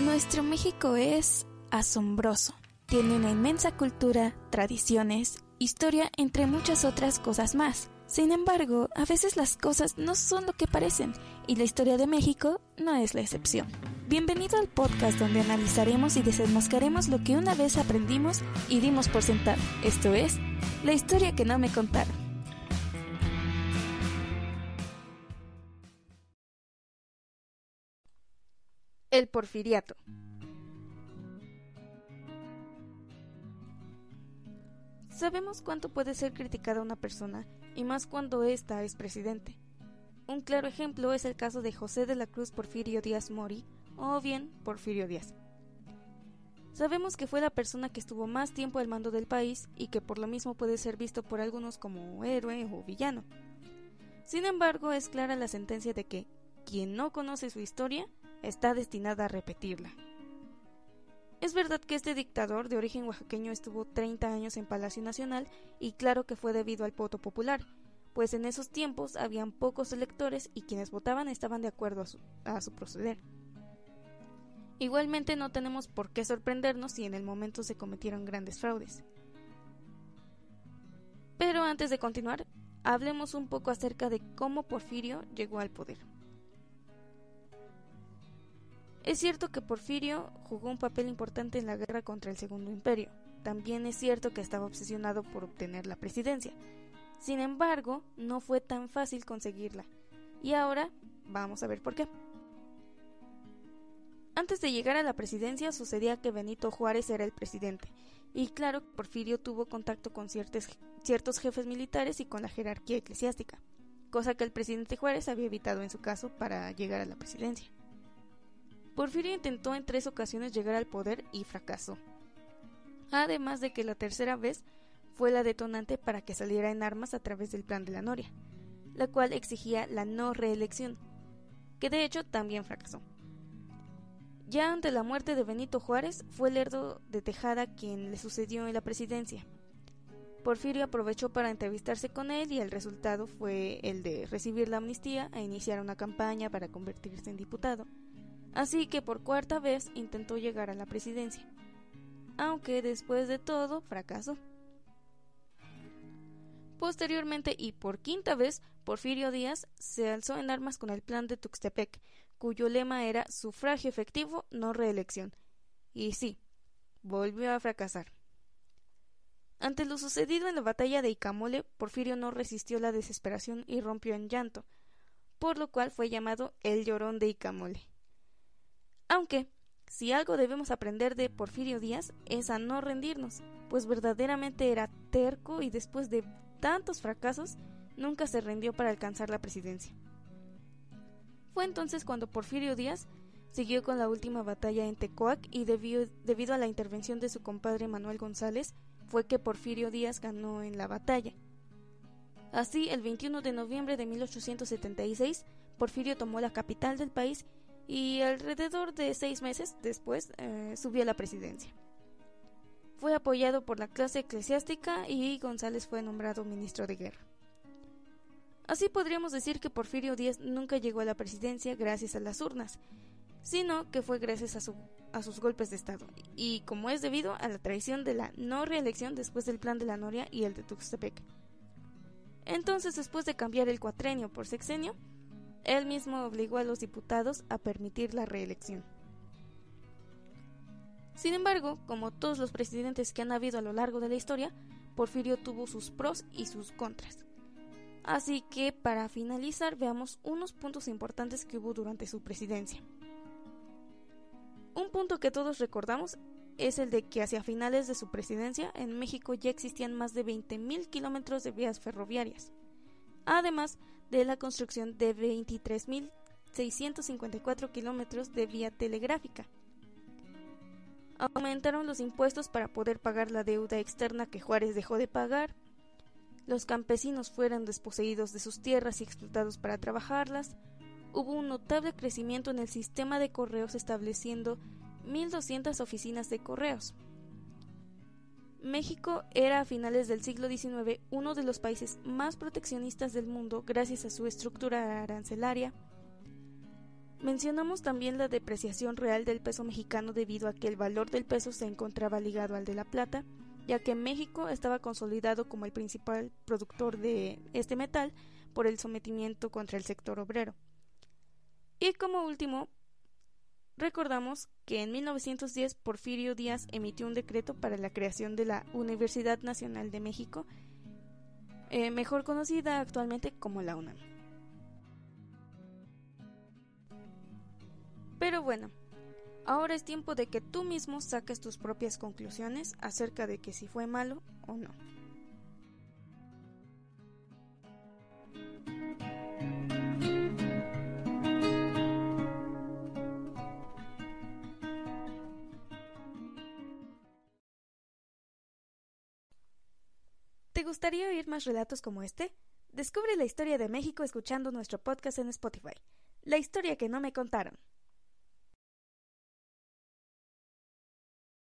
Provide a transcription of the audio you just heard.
Nuestro México es asombroso. Tiene una inmensa cultura, tradiciones, historia, entre muchas otras cosas más. Sin embargo, a veces las cosas no son lo que parecen, y la historia de México no es la excepción. Bienvenido al podcast donde analizaremos y desenmascaremos lo que una vez aprendimos y dimos por sentado. Esto es, la historia que no me contaron. El porfiriato. Sabemos cuánto puede ser criticada una persona, y más cuando ésta es presidente. Un claro ejemplo es el caso de José de la Cruz Porfirio Díaz Mori, o bien Porfirio Díaz. Sabemos que fue la persona que estuvo más tiempo al mando del país y que por lo mismo puede ser visto por algunos como héroe o villano. Sin embargo, es clara la sentencia de que quien no conoce su historia está destinada a repetirla. Es verdad que este dictador de origen oaxaqueño estuvo 30 años en Palacio Nacional y claro que fue debido al voto popular, pues en esos tiempos habían pocos electores y quienes votaban estaban de acuerdo a su, a su proceder. Igualmente no tenemos por qué sorprendernos si en el momento se cometieron grandes fraudes. Pero antes de continuar, hablemos un poco acerca de cómo Porfirio llegó al poder. Es cierto que Porfirio jugó un papel importante en la guerra contra el Segundo Imperio. También es cierto que estaba obsesionado por obtener la presidencia. Sin embargo, no fue tan fácil conseguirla. Y ahora vamos a ver por qué. Antes de llegar a la presidencia sucedía que Benito Juárez era el presidente, y claro, Porfirio tuvo contacto con ciertos, ciertos jefes militares y con la jerarquía eclesiástica, cosa que el presidente Juárez había evitado en su caso para llegar a la presidencia. Porfirio intentó en tres ocasiones llegar al poder y fracasó. Además de que la tercera vez fue la detonante para que saliera en armas a través del plan de la Noria, la cual exigía la no reelección, que de hecho también fracasó. Ya ante la muerte de Benito Juárez, fue Lerdo de Tejada quien le sucedió en la presidencia. Porfirio aprovechó para entrevistarse con él y el resultado fue el de recibir la amnistía e iniciar una campaña para convertirse en diputado así que por cuarta vez intentó llegar a la presidencia, aunque después de todo fracasó. Posteriormente y por quinta vez, Porfirio Díaz se alzó en armas con el plan de Tuxtepec, cuyo lema era sufragio efectivo, no reelección. Y sí, volvió a fracasar. Ante lo sucedido en la batalla de Icamole, Porfirio no resistió la desesperación y rompió en llanto, por lo cual fue llamado el llorón de Icamole. Aunque, si algo debemos aprender de Porfirio Díaz es a no rendirnos, pues verdaderamente era terco y después de tantos fracasos nunca se rindió para alcanzar la presidencia. Fue entonces cuando Porfirio Díaz siguió con la última batalla en Tecoac y debido a la intervención de su compadre Manuel González fue que Porfirio Díaz ganó en la batalla. Así, el 21 de noviembre de 1876, Porfirio tomó la capital del país y alrededor de seis meses después eh, subió a la presidencia. Fue apoyado por la clase eclesiástica y González fue nombrado ministro de guerra. Así podríamos decir que Porfirio Díaz nunca llegó a la presidencia gracias a las urnas, sino que fue gracias a, a sus golpes de Estado, y como es debido a la traición de la no reelección después del plan de la Noria y el de Tuxtepec. Entonces, después de cambiar el cuatrenio por sexenio, él mismo obligó a los diputados a permitir la reelección. Sin embargo, como todos los presidentes que han habido a lo largo de la historia, Porfirio tuvo sus pros y sus contras. Así que para finalizar veamos unos puntos importantes que hubo durante su presidencia. Un punto que todos recordamos es el de que hacia finales de su presidencia en México ya existían más de 20.000 kilómetros de vías ferroviarias además de la construcción de 23.654 kilómetros de vía telegráfica. Aumentaron los impuestos para poder pagar la deuda externa que Juárez dejó de pagar. Los campesinos fueron desposeídos de sus tierras y explotados para trabajarlas. Hubo un notable crecimiento en el sistema de correos estableciendo 1.200 oficinas de correos. México era a finales del siglo XIX uno de los países más proteccionistas del mundo gracias a su estructura arancelaria. Mencionamos también la depreciación real del peso mexicano debido a que el valor del peso se encontraba ligado al de la plata, ya que México estaba consolidado como el principal productor de este metal por el sometimiento contra el sector obrero. Y como último, recordamos que en 1910 Porfirio Díaz emitió un decreto para la creación de la Universidad Nacional de México, eh, mejor conocida actualmente como la UNAM. Pero bueno, ahora es tiempo de que tú mismo saques tus propias conclusiones acerca de que si fue malo o no. ¿Te gustaría oír más relatos como este? Descubre la historia de México escuchando nuestro podcast en Spotify. La historia que no me contaron.